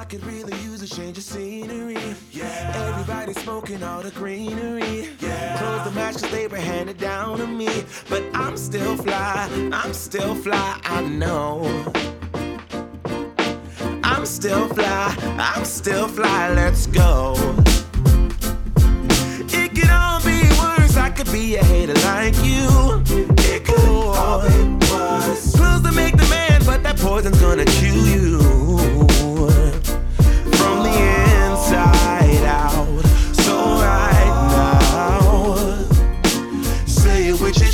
I could really use a change of scenery. Yeah. Everybody smoking all the greenery. Yeah. Close the match 'cause they were handed down to me. But I'm still fly, I'm still fly, I know. I'm still fly, I'm still fly, let's go. It could all be worse, I could be a hater like you. It could all be worse. Pills to make the man, but that poison's gonna chew you.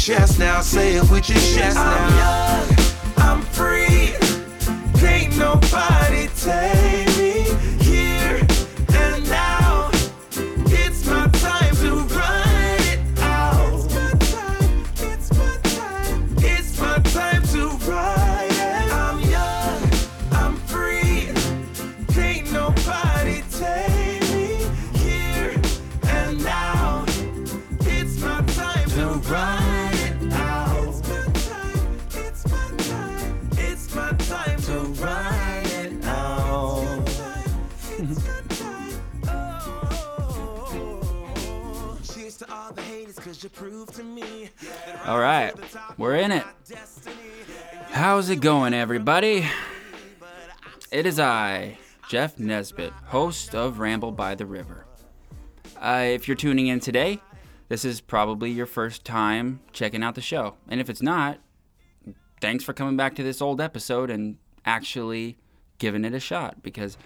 Chest now, say it with your chest now. I'm young, I'm free. Can't nobody take All right, we're in it. How's it going, everybody? It is I, Jeff Nesbitt, host of Ramble by the River. Uh, if you're tuning in today, this is probably your first time checking out the show. And if it's not, thanks for coming back to this old episode and actually giving it a shot because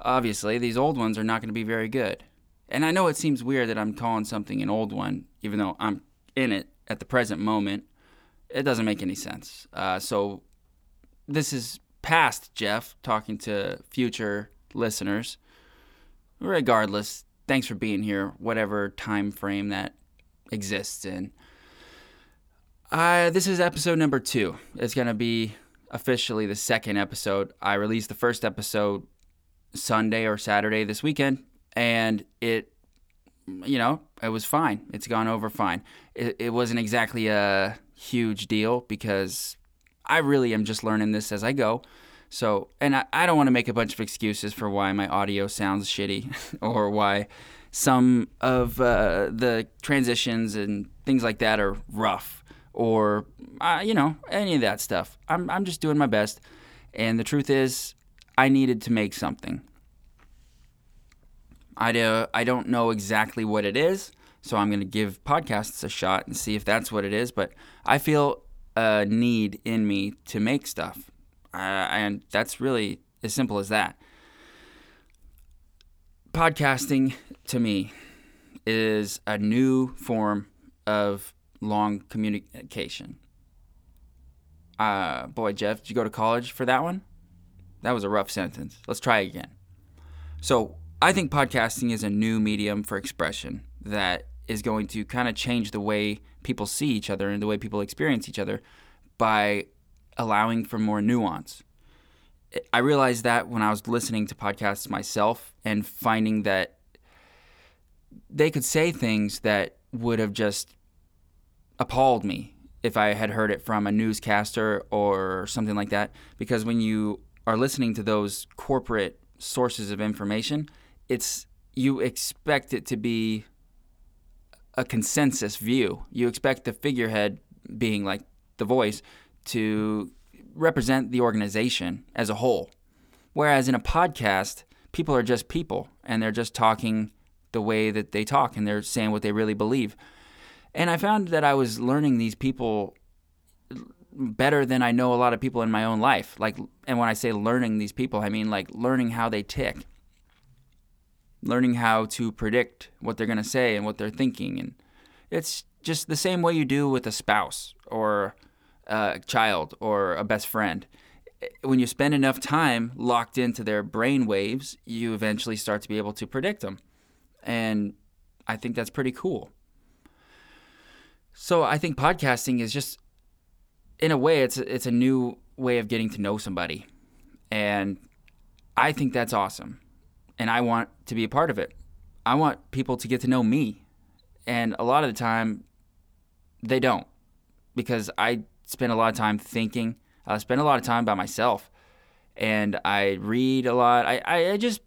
obviously these old ones are not going to be very good. And I know it seems weird that I'm calling something an old one, even though I'm in it at the present moment. It doesn't make any sense. Uh, so this is past Jeff talking to future listeners. Regardless, thanks for being here, whatever time frame that exists in. Uh, this is episode number two. It's going to be officially the second episode. I released the first episode Sunday or Saturday this weekend, and it, you know, it was fine. It's gone over fine. It, it wasn't exactly a huge deal because I really am just learning this as I go. So, and I, I don't want to make a bunch of excuses for why my audio sounds shitty or why some of uh, the transitions and things like that are rough or, uh, you know, any of that stuff. I'm, I'm just doing my best. And the truth is, I needed to make something. I, do, I don't know exactly what it is, so I'm going to give podcasts a shot and see if that's what it is. But I feel a need in me to make stuff. Uh, and that's really as simple as that. Podcasting to me is a new form of long communication. Uh, boy, Jeff, did you go to college for that one? That was a rough sentence. Let's try again. So, I think podcasting is a new medium for expression that is going to kind of change the way people see each other and the way people experience each other by allowing for more nuance. I realized that when I was listening to podcasts myself and finding that they could say things that would have just appalled me if I had heard it from a newscaster or something like that. Because when you are listening to those corporate sources of information, it's you expect it to be a consensus view. You expect the figurehead being like the voice to represent the organization as a whole. Whereas in a podcast, people are just people and they're just talking the way that they talk and they're saying what they really believe. And I found that I was learning these people better than I know a lot of people in my own life. Like and when I say learning these people, I mean like learning how they tick. Learning how to predict what they're going to say and what they're thinking and it's just the same way you do with a spouse or a child or a best friend. When you spend enough time locked into their brain waves, you eventually start to be able to predict them. And I think that's pretty cool. So I think podcasting is just, in a way, it's it's a new way of getting to know somebody, and I think that's awesome, and I want to be a part of it. I want people to get to know me, and a lot of the time, they don't, because I spend a lot of time thinking. I spend a lot of time by myself, and I read a lot. I, I, I just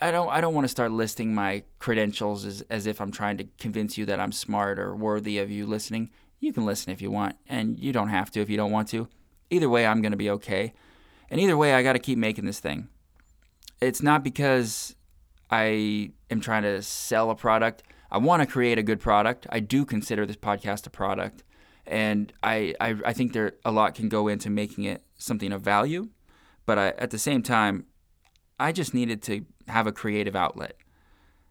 I don't I don't want to start listing my credentials as, as if I'm trying to convince you that I'm smart or worthy of you listening. You can listen if you want, and you don't have to if you don't want to. Either way, I'm gonna be okay. And either way, I got to keep making this thing. It's not because I am trying to sell a product. I want to create a good product. I do consider this podcast a product, and I I, I think there a lot can go into making it something of value. But I, at the same time, I just needed to have a creative outlet.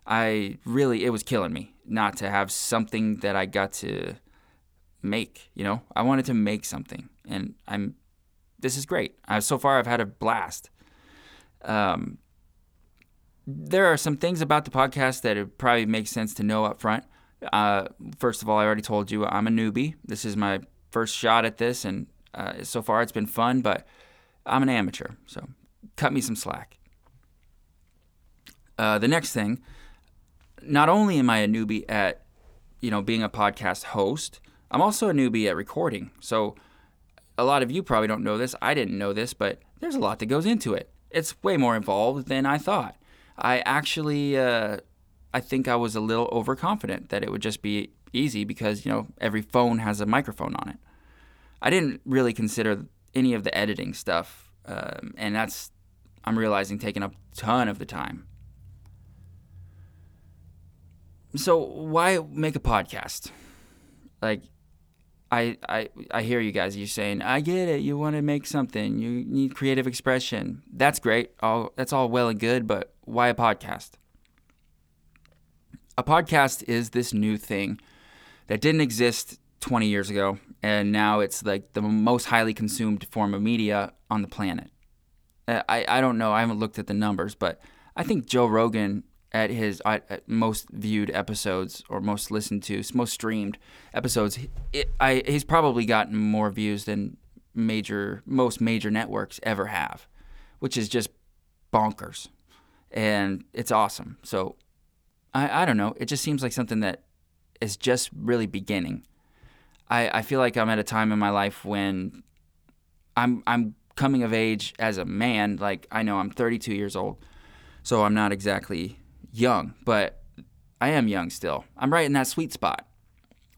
I really, it was killing me not to have something that I got to make. You know, I wanted to make something, and I'm. This is great. Uh, so far, I've had a blast. Um, there are some things about the podcast that it probably makes sense to know up front. Uh, first of all, I already told you I'm a newbie. This is my first shot at this, and uh, so far it's been fun, but I'm an amateur, so cut me some slack. Uh, the next thing, not only am I a newbie at, you know, being a podcast host, I'm also a newbie at recording. So a lot of you probably don't know this. I didn't know this, but there's a lot that goes into it. It's way more involved than I thought. I actually, uh, I think I was a little overconfident that it would just be easy because you know every phone has a microphone on it. I didn't really consider any of the editing stuff, um, and that's I'm realizing taking up a ton of the time. So why make a podcast? Like, I I I hear you guys. You're saying I get it. You want to make something. You need creative expression. That's great. All that's all well and good. But why a podcast? A podcast is this new thing that didn't exist 20 years ago, and now it's like the most highly consumed form of media on the planet. Uh, I, I don't know, I haven't looked at the numbers, but I think Joe Rogan at his at most viewed episodes or most listened to, most streamed episodes, it, I, he's probably gotten more views than major most major networks ever have, which is just bonkers, and it's awesome. So I, I don't know, it just seems like something that is just really beginning. I, I feel like I'm at a time in my life when I'm I'm coming of age as a man. Like I know I'm 32 years old, so I'm not exactly young, but I am young still. I'm right in that sweet spot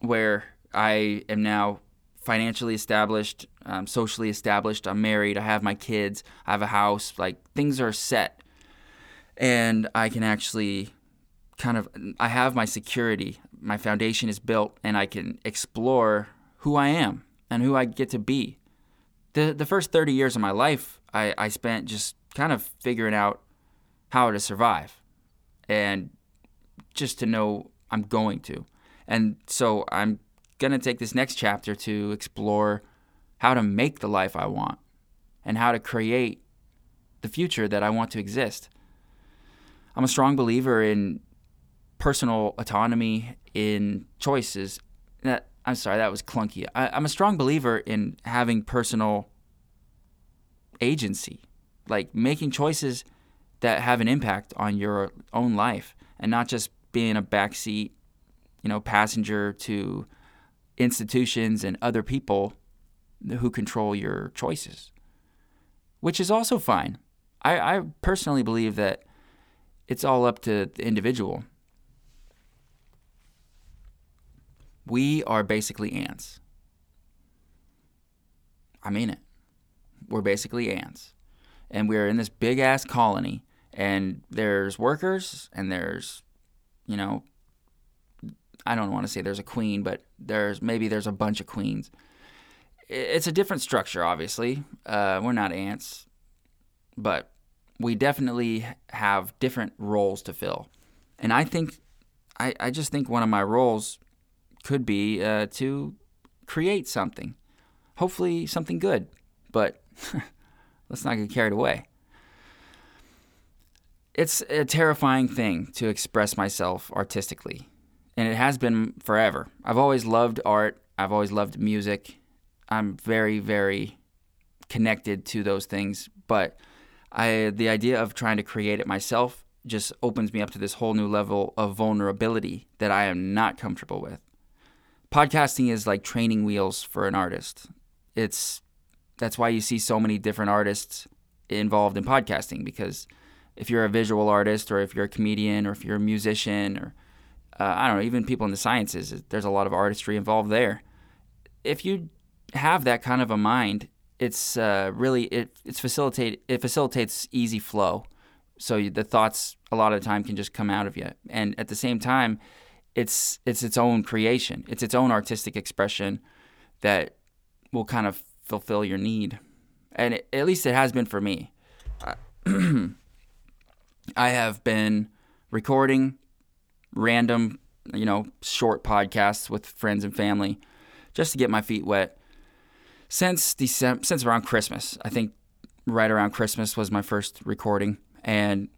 where I am now financially established, um, socially established. I'm married. I have my kids. I have a house. Like things are set, and I can actually kind of I have my security. My foundation is built, and I can explore who I am and who I get to be. The the first 30 years of my life, I, I spent just kind of figuring out how to survive and just to know I'm going to. And so I'm going to take this next chapter to explore how to make the life I want and how to create the future that I want to exist. I'm a strong believer in personal autonomy in choices. That I'm sorry, that was clunky. I, I'm a strong believer in having personal agency, like making choices that have an impact on your own life and not just being a backseat, you know, passenger to institutions and other people who control your choices, which is also fine. I, I personally believe that it's all up to the individual. We are basically ants. I mean it. We're basically ants. And we're in this big ass colony and there's workers and there's you know I don't want to say there's a queen, but there's maybe there's a bunch of queens. It's a different structure, obviously. Uh, we're not ants, but we definitely have different roles to fill. And I think, I, I just think one of my roles could be uh, to create something, hopefully something good. But let's not get carried away it's a terrifying thing to express myself artistically, and it has been forever. I've always loved art. I've always loved music. I'm very, very connected to those things, but I the idea of trying to create it myself just opens me up to this whole new level of vulnerability that I am not comfortable with. Podcasting is like training wheels for an artist. It's that's why you see so many different artists involved in podcasting because if you're a visual artist or if you're a comedian or if you're a musician or uh, I don't know, even people in the sciences, there's a lot of artistry involved there. If you have that kind of a mind, it's uh, really it it's facilitate it facilitates easy flow. So you, the thoughts a lot of the time can just come out of you, and at the same time, it's it's its own creation. It's its own artistic expression that will kind of fulfill your need, and it, at least it has been for me. I have been recording random, you know, short podcasts with friends and family just to get my feet wet since December, since around Christmas. I think right around Christmas was my first recording, and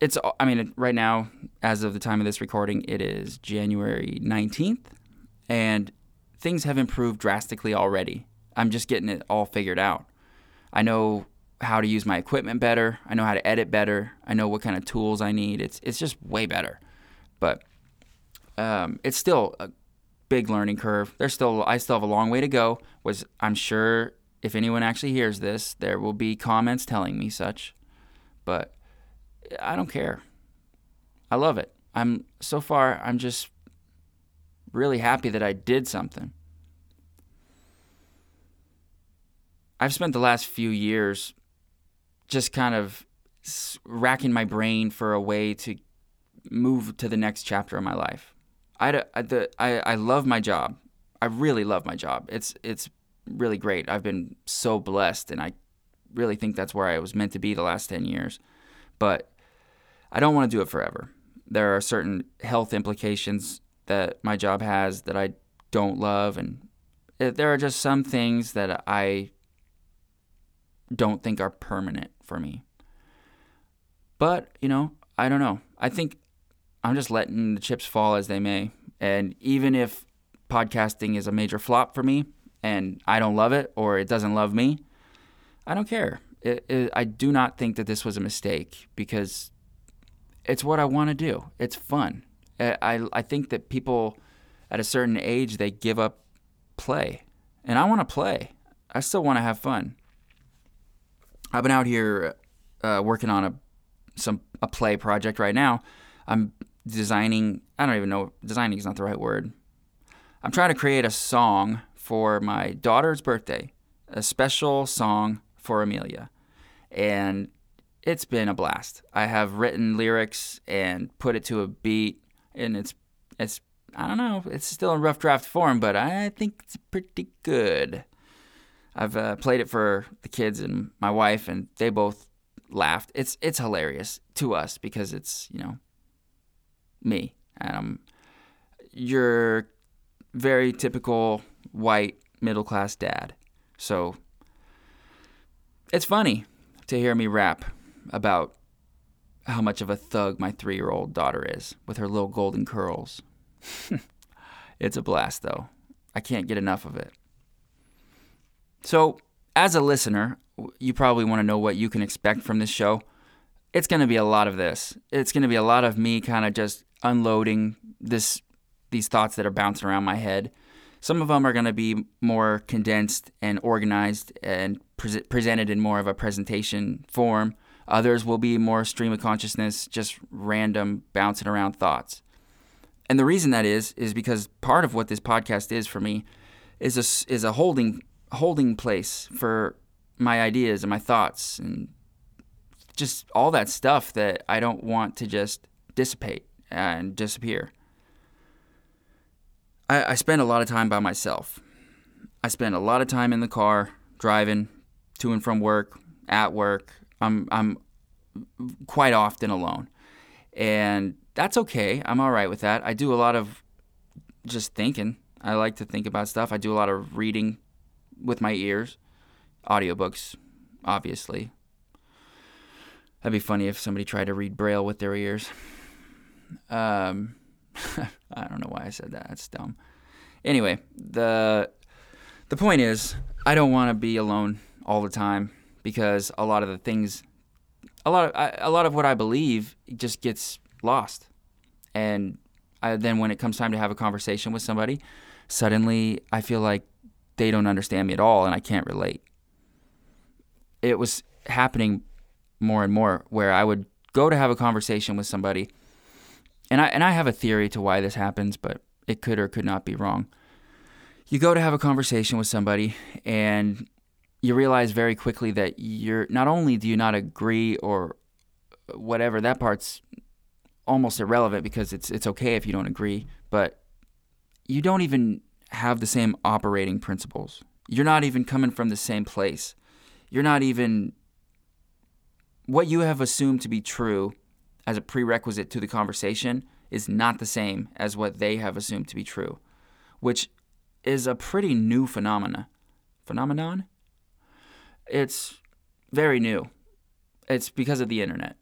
it's. I mean, right now, as of the time of this recording, it is January nineteenth, and things have improved drastically already. I'm just getting it all figured out. I know how to use my equipment better. I know how to edit better. I know what kind of tools I need. It's it's just way better. But um, it's still a big learning curve. There's still I still have a long way to go. Was I'm sure if anyone actually hears this, there will be comments telling me such. But I don't care. I love it. I'm so far I'm just really happy that I did something. I've spent the last few years just kind of racking my brain for a way to move to the next chapter of my life. I, I, the, I, I love my job. I really love my job. It's it's really great. I've been so blessed, and I really think that's where I was meant to be the last ten years. But I don't want to do it forever. There are certain health implications that my job has that I don't love, and eh, there are just some things that I don't think are permanent for me. But, you know, I don't know. I think I'm just letting the chips fall as they may. And even if podcasting is a major flop for me and I don't love it or it doesn't love me, I don't care. It, it, I do not think that this was a mistake because it's what I want to do. It's fun. I, I think that people at a certain age, they give up play. And I want to play. I still want to have fun. I've been out here uh, working on a some a play project right now. I'm designing. I don't even know. Designing is not the right word. I'm trying to create a song for my daughter's birthday, a special song for Amelia, and it's been a blast. I have written lyrics and put it to a beat, and it's it's I don't know. It's still in rough draft form, but I think it's pretty good. I've uh, played it for the kids and my wife, and they both laughed. It's it's hilarious to us because it's you know me and I'm your very typical white middle class dad. So it's funny to hear me rap about how much of a thug my three year old daughter is with her little golden curls. it's a blast though. I can't get enough of it. So, as a listener, you probably want to know what you can expect from this show. It's going to be a lot of this. It's going to be a lot of me kind of just unloading this these thoughts that are bouncing around my head. Some of them are going to be more condensed and organized and pre- presented in more of a presentation form. Others will be more stream of consciousness, just random bouncing around thoughts. And the reason that is is because part of what this podcast is for me is a is a holding holding place for my ideas and my thoughts and just all that stuff that I don't want to just dissipate and disappear. I, I spend a lot of time by myself. I spend a lot of time in the car driving to and from work, at work. I'm I'm quite often alone. And that's okay. I'm all right with that. I do a lot of just thinking. I like to think about stuff. I do a lot of reading with my ears. Audiobooks, obviously. That'd be funny if somebody tried to read Braille with their ears. Um, I don't know why I said that. That's dumb. Anyway, the the point is, I don't want to be alone all the time because a lot of the things, a lot of I, a lot of what I believe just gets lost, and I, then when it comes time to have a conversation with somebody, suddenly I feel like they don't understand me at all and I can't relate. It was happening more and more where I would go to have a conversation with somebody and I and I have a theory to why this happens, but it could or could not be wrong. You go to have a conversation with somebody and you realize very quickly that you're not only do you not agree or whatever that part's almost irrelevant because it's it's okay if you don't agree, but you don't even have the same operating principles. You're not even coming from the same place. You're not even what you have assumed to be true as a prerequisite to the conversation is not the same as what they have assumed to be true, which is a pretty new phenomena. Phenomenon? It's very new. It's because of the internet.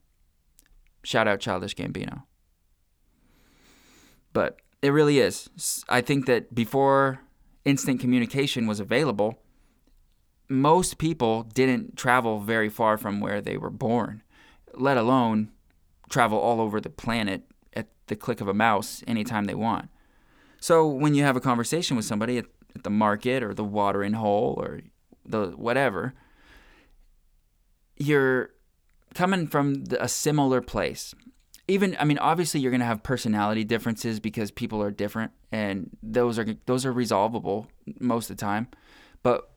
Shout out Childish Gambino. But it really is. I think that before instant communication was available, most people didn't travel very far from where they were born, let alone travel all over the planet at the click of a mouse anytime they want. So when you have a conversation with somebody at, at the market or the watering hole or the whatever, you're coming from a similar place. Even I mean obviously you're going to have personality differences because people are different and those are those are resolvable most of the time. But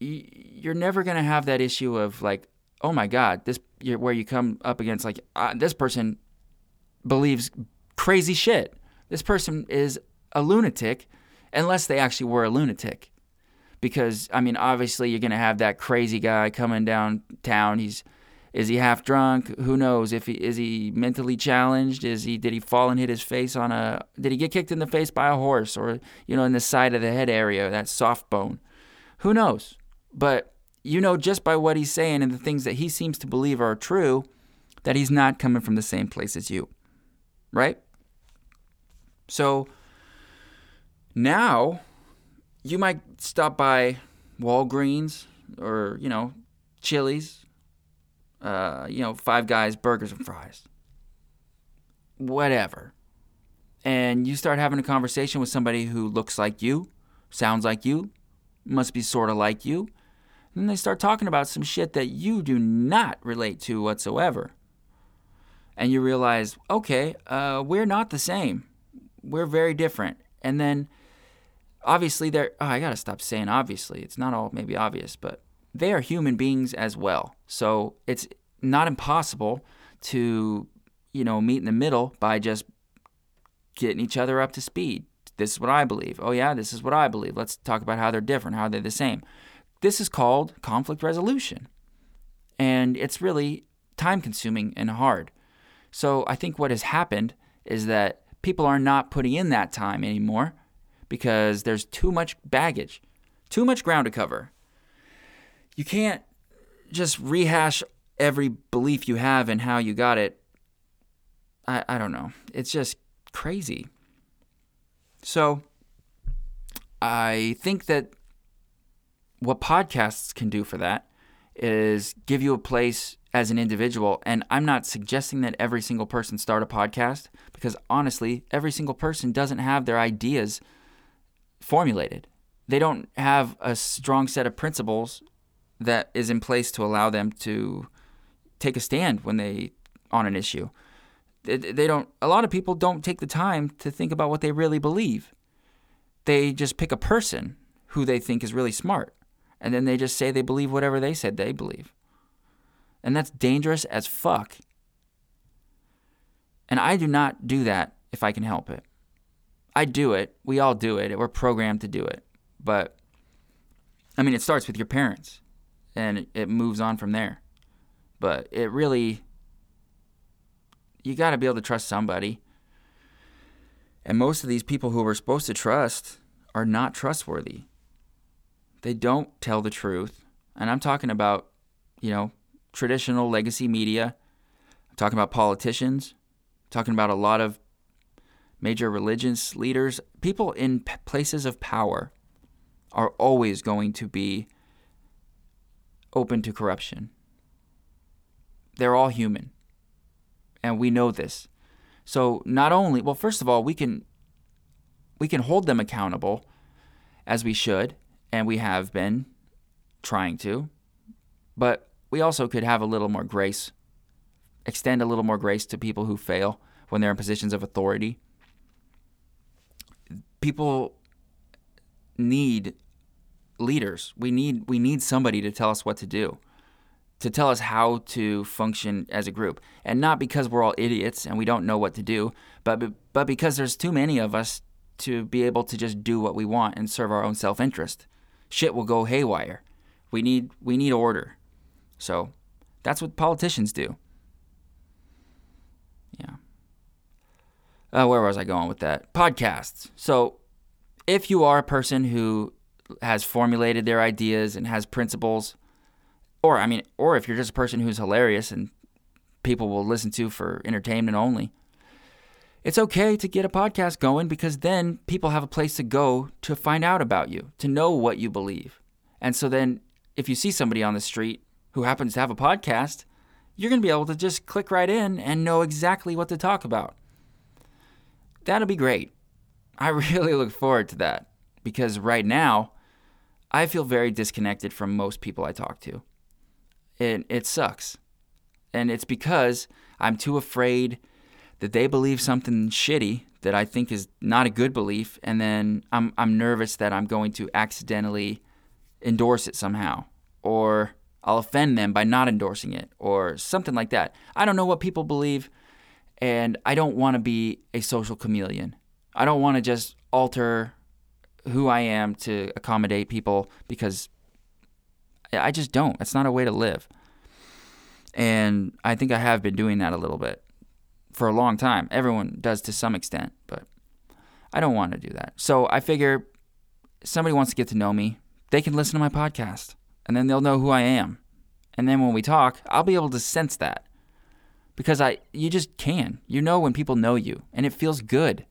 you're never going to have that issue of like oh my god, this where you come up against like uh, this person believes crazy shit. This person is a lunatic unless they actually were a lunatic. Because I mean, obviously you're going to have that crazy guy coming downtown. He's is he half drunk? Who knows? If he is he mentally challenged? Is he did he fall and hit his face on a did he get kicked in the face by a horse or you know in the side of the head area, that soft bone? Who knows? But you know just by what he's saying and the things that he seems to believe are true that he's not coming from the same place as you. Right? So now you might stop by Walgreens or, you know, Chili's, uh, you know, Five Guys, burgers and fries, whatever. And you start having a conversation with somebody who looks like you, sounds like you, must be sort of like you. And they start talking about some shit that you do not relate to whatsoever. And you realize, okay, uh, we're not the same. We're very different. And then obviously they're oh, I gotta stop saying obviously. It's not all maybe obvious, but they are human beings as well. So it's not impossible to, you know, meet in the middle by just getting each other up to speed. This is what I believe. Oh yeah, this is what I believe. Let's talk about how they're different, how they're the same. This is called conflict resolution. And it's really time consuming and hard. So I think what has happened is that people are not putting in that time anymore because there's too much baggage, too much ground to cover. You can't just rehash every belief you have and how you got it. I, I don't know. It's just crazy. So I think that what podcasts can do for that is give you a place as an individual. And I'm not suggesting that every single person start a podcast because honestly, every single person doesn't have their ideas formulated. They don't have a strong set of principles that is in place to allow them to take a stand when they on an issue. They, they don't. A lot of people don't take the time to think about what they really believe. They just pick a person who they think is really smart, and then they just say they believe whatever they said they believe. And that's dangerous as fuck. And I do not do that if I can help it. I do it. We all do it. We're programmed to do it. But I mean, it starts with your parents and it moves on from there. But it really, you got to be able to trust somebody. And most of these people who we're supposed to trust are not trustworthy. They don't tell the truth. And I'm talking about, you know, traditional legacy media. I'm talking about politicians. I'm talking about a lot of major religious leaders, people in p- places of power are always going to be open to corruption. They're all human. And we know this. So not only, well first of all, we can we can hold them accountable as we should and we have been trying to. But we also could have a little more grace extend a little more grace to people who fail when they're in positions of authority. People need leaders. We need we need somebody to tell us what to do. To tell us how to function as a group. And not because we're all idiots and we don't know what to do, but but because there's too many of us to be able to just do what we want and serve our own self-interest. Shit will go haywire. We need we need order. So, that's what politicians do. Yeah. Uh, where was I going with that? Podcasts. So, if you are a person who has formulated their ideas and has principles, or I mean, or if you're just a person who's hilarious and people will listen to for entertainment only, it's okay to get a podcast going because then people have a place to go to find out about you, to know what you believe. And so then if you see somebody on the street who happens to have a podcast, you're going to be able to just click right in and know exactly what to talk about. That'll be great. I really look forward to that because right now, I feel very disconnected from most people I talk to. And it sucks. And it's because I'm too afraid that they believe something shitty that I think is not a good belief, and then I'm I'm nervous that I'm going to accidentally endorse it somehow, or I'll offend them by not endorsing it, or something like that. I don't know what people believe, and I don't want to be a social chameleon. I don't want to just alter who I am to accommodate people because I just don't. It's not a way to live. And I think I have been doing that a little bit for a long time. Everyone does to some extent, but I don't want to do that. So I figure somebody wants to get to know me, they can listen to my podcast and then they'll know who I am. And then when we talk, I'll be able to sense that. Because I you just can. You know when people know you and it feels good.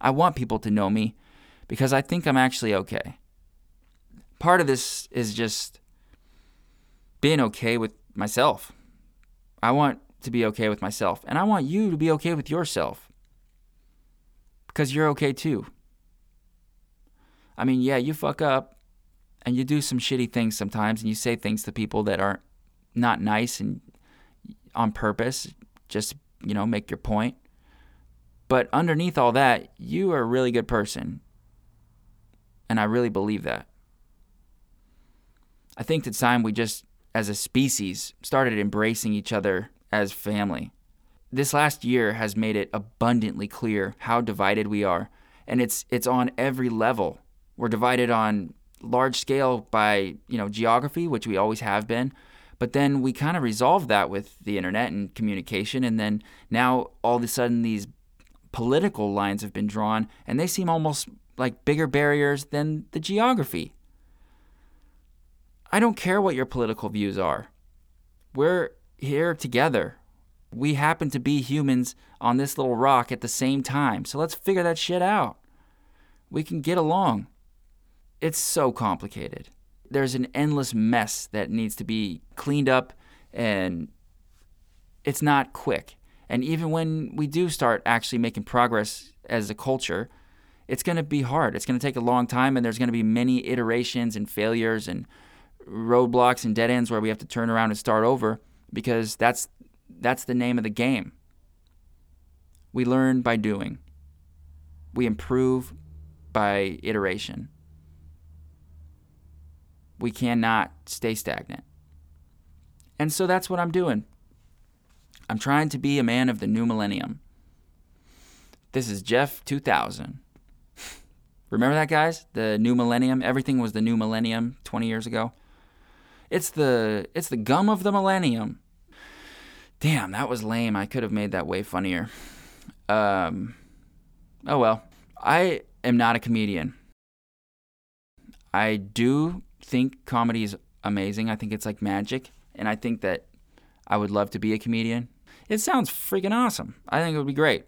I want people to know me because I think I'm actually okay. Part of this is just being okay with myself. I want to be okay with myself, and I want you to be okay with yourself because you're okay too. I mean, yeah, you fuck up and you do some shitty things sometimes, and you say things to people that aren't not nice and on purpose, just, you know, make your point. But underneath all that, you are a really good person. And I really believe that. I think it's time we just, as a species, started embracing each other as family. This last year has made it abundantly clear how divided we are, and it's it's on every level. We're divided on large scale by, you know, geography, which we always have been, but then we kind of resolved that with the internet and communication and then now all of a sudden these political lines have been drawn and they seem almost like bigger barriers than the geography. I don't care what your political views are. We're here together. We happen to be humans on this little rock at the same time. So let's figure that shit out. We can get along. It's so complicated. There's an endless mess that needs to be cleaned up, and it's not quick. And even when we do start actually making progress as a culture, it's going to be hard. It's going to take a long time, and there's going to be many iterations and failures and roadblocks and dead ends where we have to turn around and start over because that's that's the name of the game. We learn by doing. We improve by iteration. We cannot stay stagnant. And so that's what I'm doing. I'm trying to be a man of the new millennium. This is Jeff 2000. Remember that, guys? The new millennium. Everything was the new millennium 20 years ago. It's the it's the gum of the millennium. Damn, that was lame. I could have made that way funnier. Um, oh well. I am not a comedian. I do think comedy is amazing. I think it's like magic, and I think that I would love to be a comedian. It sounds freaking awesome. I think it would be great.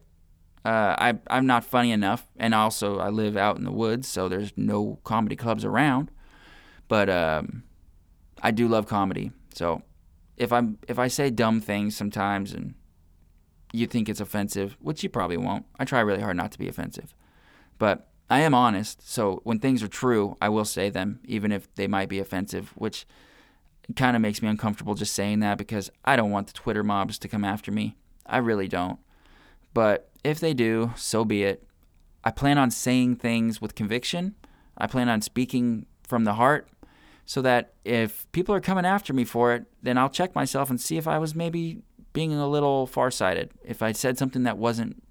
Uh, I I'm not funny enough, and also I live out in the woods, so there's no comedy clubs around. But um, I do love comedy, so if I'm if I say dumb things sometimes and you think it's offensive, which you probably won't. I try really hard not to be offensive, but I am honest. So when things are true, I will say them, even if they might be offensive. Which kind of makes me uncomfortable just saying that because I don't want the Twitter mobs to come after me. I really don't. But if they do, so be it. I plan on saying things with conviction. I plan on speaking from the heart so that if people are coming after me for it, then I'll check myself and see if I was maybe being a little farsighted. If I said something that wasn't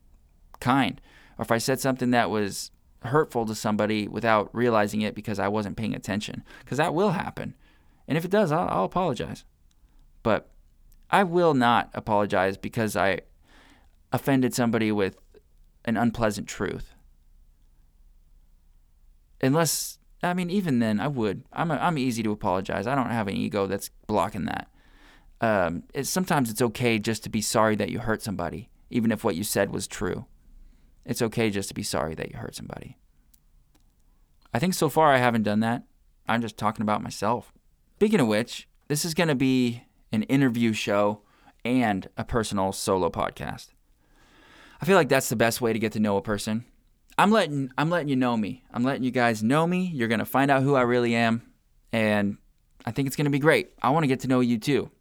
kind, or if I said something that was hurtful to somebody without realizing it because I wasn't paying attention. Because that will happen. And if it does, I'll, I'll apologize. But I will not apologize because I offended somebody with an unpleasant truth. Unless, I mean, even then, I would. I'm, a, I'm easy to apologize. I don't have an ego that's blocking that. Um, it's, sometimes it's okay just to be sorry that you hurt somebody, even if what you said was true. It's okay just to be sorry that you hurt somebody. I think so far I haven't done that. I'm just talking about myself. Speaking of which, this is going to be an interview show and a personal solo podcast. I feel like that's the best way to get to know a person. I'm letting I'm letting you know me. I'm letting you guys know me. You're to find out who I really am and I think it's to be great. I want to get to know you too.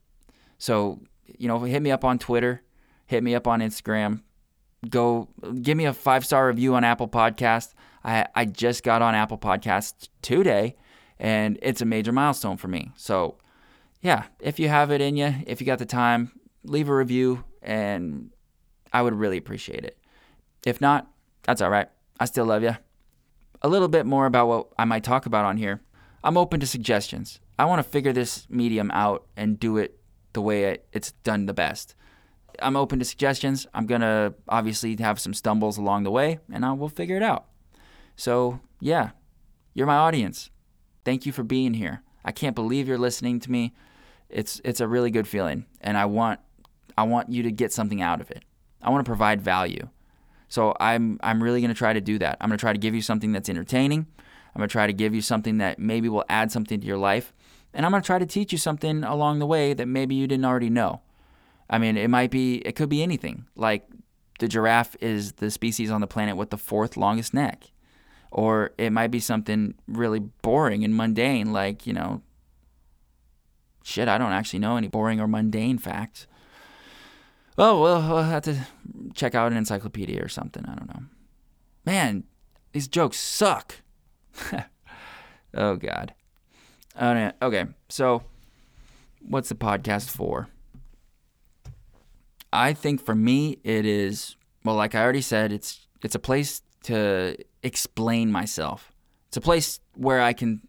So, you know, hit me up on Twitter, hit me up on Instagram, go give me a five star review on Apple Podcast. I I just got on Apple Podcasts today, and it's a major milestone for me. So, yeah, if you have it in you, if you got the time, leave a review, and I would really appreciate it. If not, that's all right. I still love you. A little bit more about what I might talk about on here. I'm open to suggestions. I want to figure this medium out and do it the way it's done the best. I'm open to suggestions. I'm going to obviously have some stumbles along the way, and I will figure it out. So, yeah, you're my audience. Thank you for being here. I can't believe you're listening to me. It's it's a really good feeling, and I want I want you to get something out of it. I want to provide value. So I'm I'm really going to try to do that. I'm going to try to give you something that's entertaining. I'm going to try to give you something that maybe will add something to your life, and I'm going to try to teach you something along the way that maybe you didn't already know. I mean, it might be, it could be anything. Like the giraffe is the species on the planet with the fourth longest neck. Or it might be something really boring and mundane, like, you know, shit, I don't actually know any boring or mundane facts. Well, we'll, we'll have to check out an encyclopedia or something. I don't know. Man, these jokes suck. oh, God. Oh, okay, so what's the podcast for? I think for me it is well, like I already said, it's it's a place to explain myself. It's a place where I can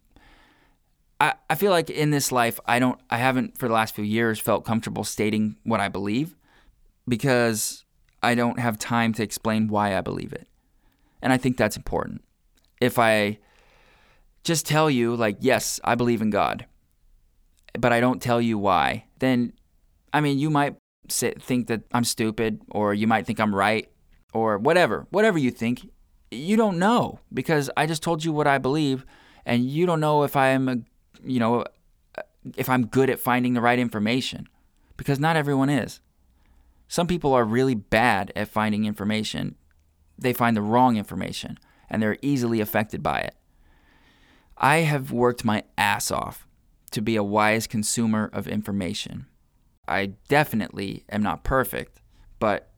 I, I feel like in this life I don't I haven't for the last few years felt comfortable stating what I believe because I don't have time to explain why I believe it. And I think that's important. If I just tell you like yes, I believe in God, but I don't tell you why, then I mean, you might think that I'm stupid, or you might think I'm right, or whatever, whatever you think, you don't know because I just told you what I believe, and you don't know if I'm, a, you know, if I'm good at finding the right information, because not everyone is. Some people are really bad at finding information. They find the wrong information, and they're easily affected by it. I have worked my ass off to be a wise consumer of information. I definitely am not perfect, but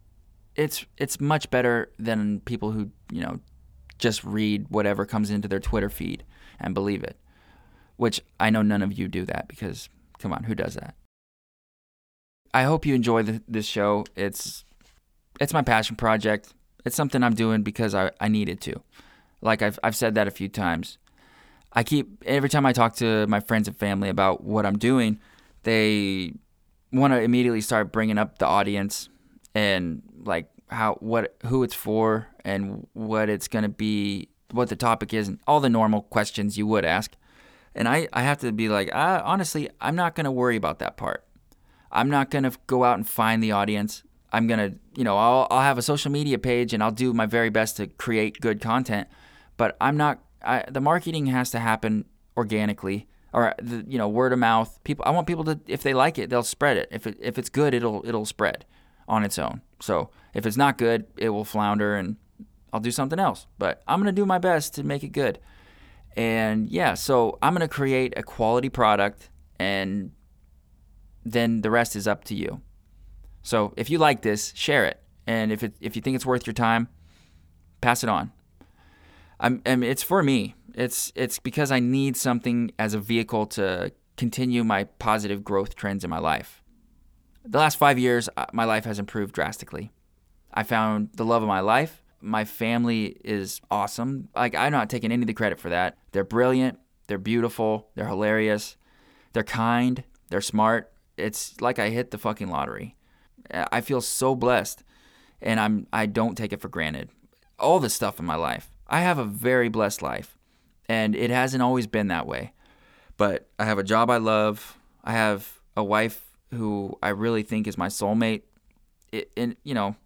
it's it's much better than people who, you know, just read whatever comes into their Twitter feed and believe it. Which I know none of you do that because come on, who does that? I hope you enjoy the, this show. It's it's my passion project. It's something I'm doing because I, I needed to. Like I've I've said that a few times. I keep every time I talk to my friends and family about what I'm doing, they want to immediately start bringing up the audience and like how what who it's for and what it's going to be what the topic is and all the normal questions you would ask and i i have to be like I, honestly i'm not going to worry about that part i'm not going to go out and find the audience i'm going to you know I'll, I'll have a social media page and i'll do my very best to create good content but i'm not I, the marketing has to happen organically or the, you know word of mouth. People, I want people to if they like it, they'll spread it. If it if it's good, it'll it'll spread on its own. So if it's not good, it will flounder and I'll do something else. But I'm gonna do my best to make it good. And yeah, so I'm gonna create a quality product and then the rest is up to you. So if you like this, share it. And if it, if you think it's worth your time, pass it on. I'm, I it's for me. It's it's because I need something as a vehicle to continue my positive growth trends in my life. The last five years, uh, my life has improved drastically. I found the love of my life. My family is awesome. Like I'm not taking any of the credit for that. They're brilliant. They're beautiful. They're hilarious. They're kind. They're smart. It's like I hit the fucking lottery. I feel so blessed, and I'm I don't take it for granted. All the stuff in my life. I have a very blessed life, and it hasn't always been that way. But I have a job I love. I have a wife who I really think is my soulmate. It, and you know,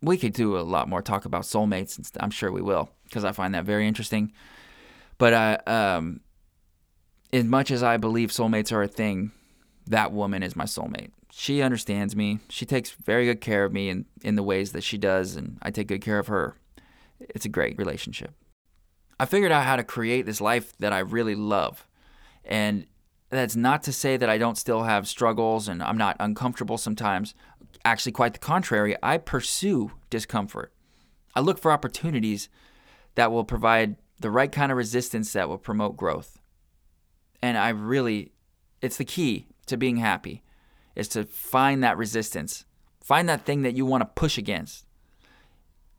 we could do a lot more talk about soulmates, and I'm sure we will because I find that very interesting. But I, um, as much as I believe soulmates are a thing, that woman is my soulmate. She understands me. She takes very good care of me in, in the ways that she does, and I take good care of her. It's a great relationship. I figured out how to create this life that I really love. And that's not to say that I don't still have struggles and I'm not uncomfortable sometimes. Actually, quite the contrary, I pursue discomfort. I look for opportunities that will provide the right kind of resistance that will promote growth. And I really, it's the key to being happy is to find that resistance. Find that thing that you want to push against.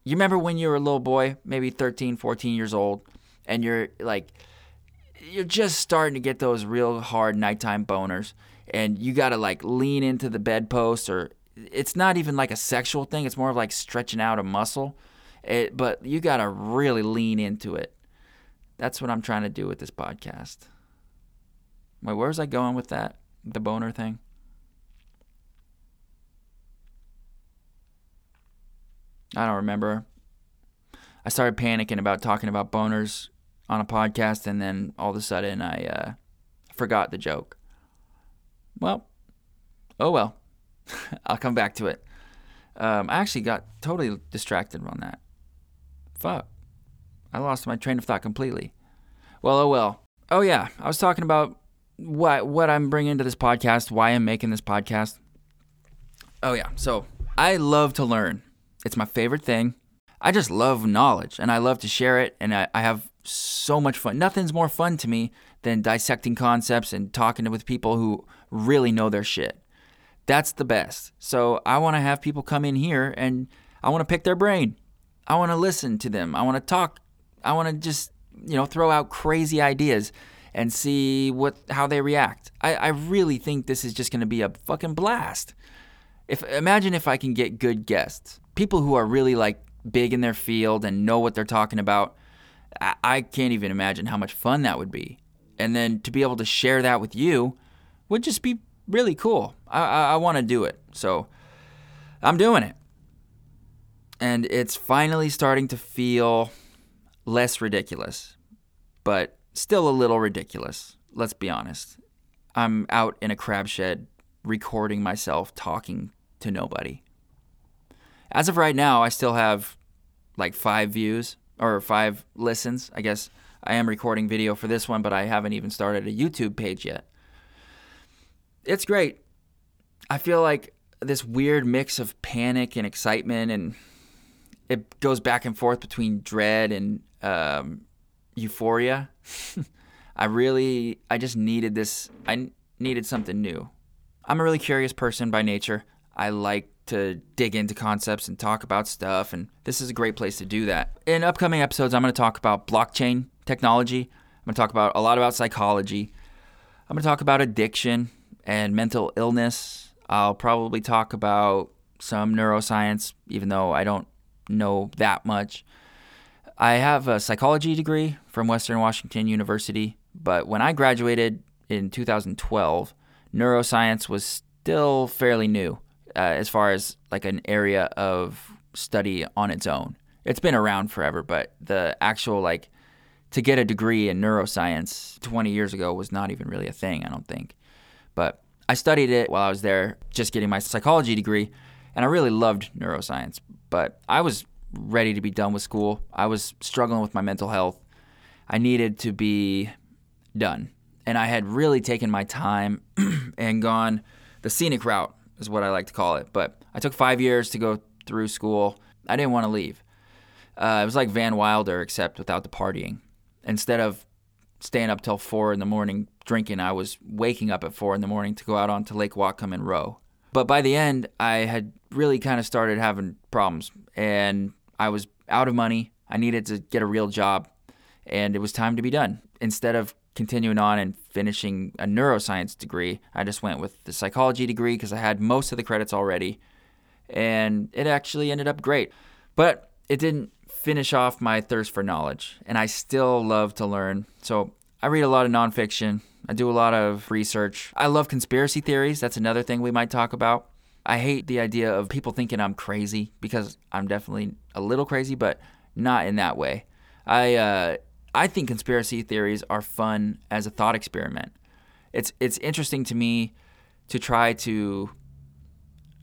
You remember when you were a little boy, maybe 13, 14 years old, and you're like, you're just starting to get those real hard nighttime boners, and you got to like lean into the bedpost, or it's not even like a sexual thing, it's more of like stretching out a muscle. It, but you got to really lean into it. That's what I'm trying to do with this podcast. Wait, where was I going with that? The boner thing? I don't remember. I started panicking about talking about boners on a podcast, and then all of a sudden I uh, forgot the joke. Well, oh well. I'll come back to it. Um, I actually got totally distracted on that. Fuck. I lost my train of thought completely. Well, oh well. Oh yeah, I was talking about what what I'm bringing to this podcast, why I'm making this podcast. Oh yeah, so I love to learn. It's my favorite thing. I just love knowledge and I love to share it, and I, I have so much fun. Nothing's more fun to me than dissecting concepts and talking with people who really know their shit. That's the best. So I want to have people come in here and I want to pick their brain. I want to listen to them. I want to talk. I want to just, you know, throw out crazy ideas and see what how they react. I, I really think this is just going to be a fucking blast. If imagine if I can get good guests, people who are really like big in their field and know what they're talking about. I, I can't even imagine how much fun that would be. And then to be able to share that with you would just be really cool. I, I, I want to do it. So I'm doing it. And it's finally starting to feel less ridiculous, but still a little ridiculous. Let's be honest. I'm out in a crab shed recording myself talking to nobody. As of right now, I still have like five views or five listens. I guess I am recording video for this one, but I haven't even started a YouTube page yet. It's great. I feel like this weird mix of panic and excitement, and it goes back and forth between dread and um, euphoria. I really, I just needed this. I needed something new. I'm a really curious person by nature. I like to dig into concepts and talk about stuff, and this is a great place to do that. In upcoming episodes, I'm going to talk about blockchain technology. I'm going to talk about a lot about psychology. I'm going to talk about addiction and mental illness. I'll probably talk about some neuroscience, even though I don't know that much. I have a psychology degree from Western Washington University, but when I graduated in 2012, neuroscience was still fairly new uh, as far as like an area of study on its own. It's been around forever, but the actual like to get a degree in neuroscience 20 years ago was not even really a thing, I don't think. But I studied it while I was there, just getting my psychology degree, and I really loved neuroscience. But I was ready to be done with school. I was struggling with my mental health. I needed to be done. and I had really taken my time and gone the scenic route, is what I like to call it. But I took five years to go through school. I didn't want to leave. Uh, it was like Van Wilder, except without the partying. Instead of staying up till four in the morning drinking, I was waking up at four in the morning to go out onto Lake Whatcom and row. But by the end, I had really kind of started having problems, and I was out of money. I needed to get a real job, and it was time to be done. Instead of continuing on and finishing a neuroscience degree, I just went with the psychology degree because I had most of the credits already, and it actually ended up great. But it didn't finish off my thirst for knowledge, and I still love to learn. So I read a lot of nonfiction. I do a lot of research. I love conspiracy theories. That's another thing we might talk about. I hate the idea of people thinking I'm crazy because I'm definitely a little crazy, but not in that way. I uh, I think conspiracy theories are fun as a thought experiment. It's it's interesting to me to try to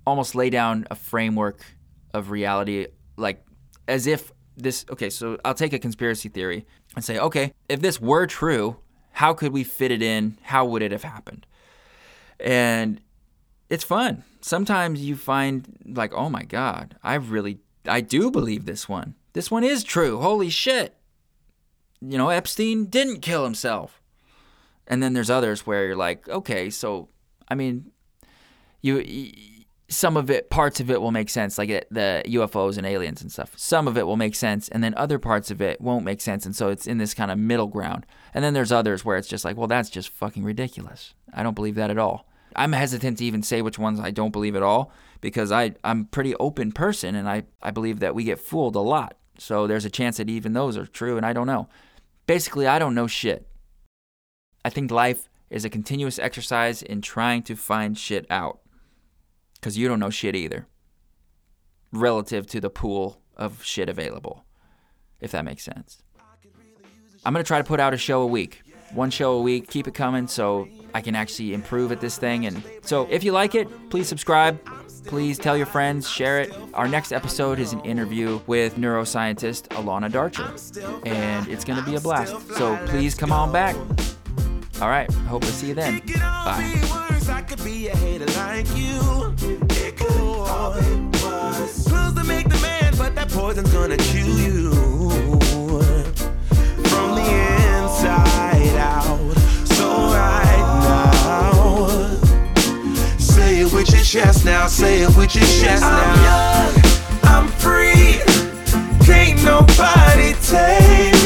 almost lay down a framework of reality like as if this okay, so I'll take a conspiracy theory and say, okay, if this were true, how could we fit it in? How would it have happened? And it's fun. Sometimes you find like, oh my god, I really I do believe this one. This one is true. Holy shit. You know, Epstein didn't kill himself. And then there's others where you're like, okay, so I mean, you some of it, parts of it will make sense, like the UFOs and aliens and stuff. Some of it will make sense, and then other parts of it won't make sense, and so it's in this kind of middle ground. And then there's others where it's just like, well, that's just fucking ridiculous. I don't believe that at all. I'm hesitant to even say which ones I don't believe at all because I I'm a pretty open person, and I I believe that we get fooled a lot. So there's a chance that even those are true, and I don't know. Basically, I don't know shit. I think life is a continuous exercise in trying to find shit out because you don't know shit either relative to the pool of shit available, if that makes sense. I'm going to try to put out a show a week. One show a week, keep it coming so I can actually improve at this thing. And so if you like it, please subscribe. Please tell your friends, share it. Our next episode is an interview with neuroscientist Alana Darcher, and it's going to be a blast. So please come on back. All right, hope to see you then. Bye. Chest now, say it with your chest now. I'm young, I'm free, can't nobody take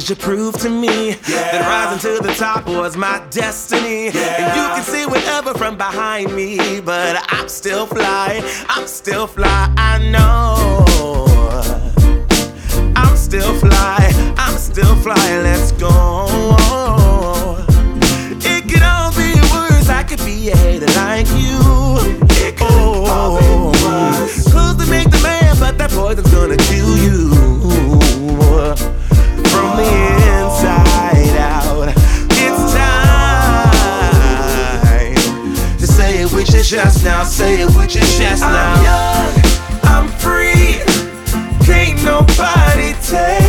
Cause you proved to me yeah. that rising to the top was my destiny. Yeah. And you can see whatever from behind me, but I'm still fly, I'm still fly, I know. I'm still fly, I'm still fly, let's go. It could all be words, I could be a hater like you. It could oh, all be oh. words. Clothes to make the man, but that poison's gonna kill you chest now. Say it with your chest now. I'm young, I'm free. Can't nobody take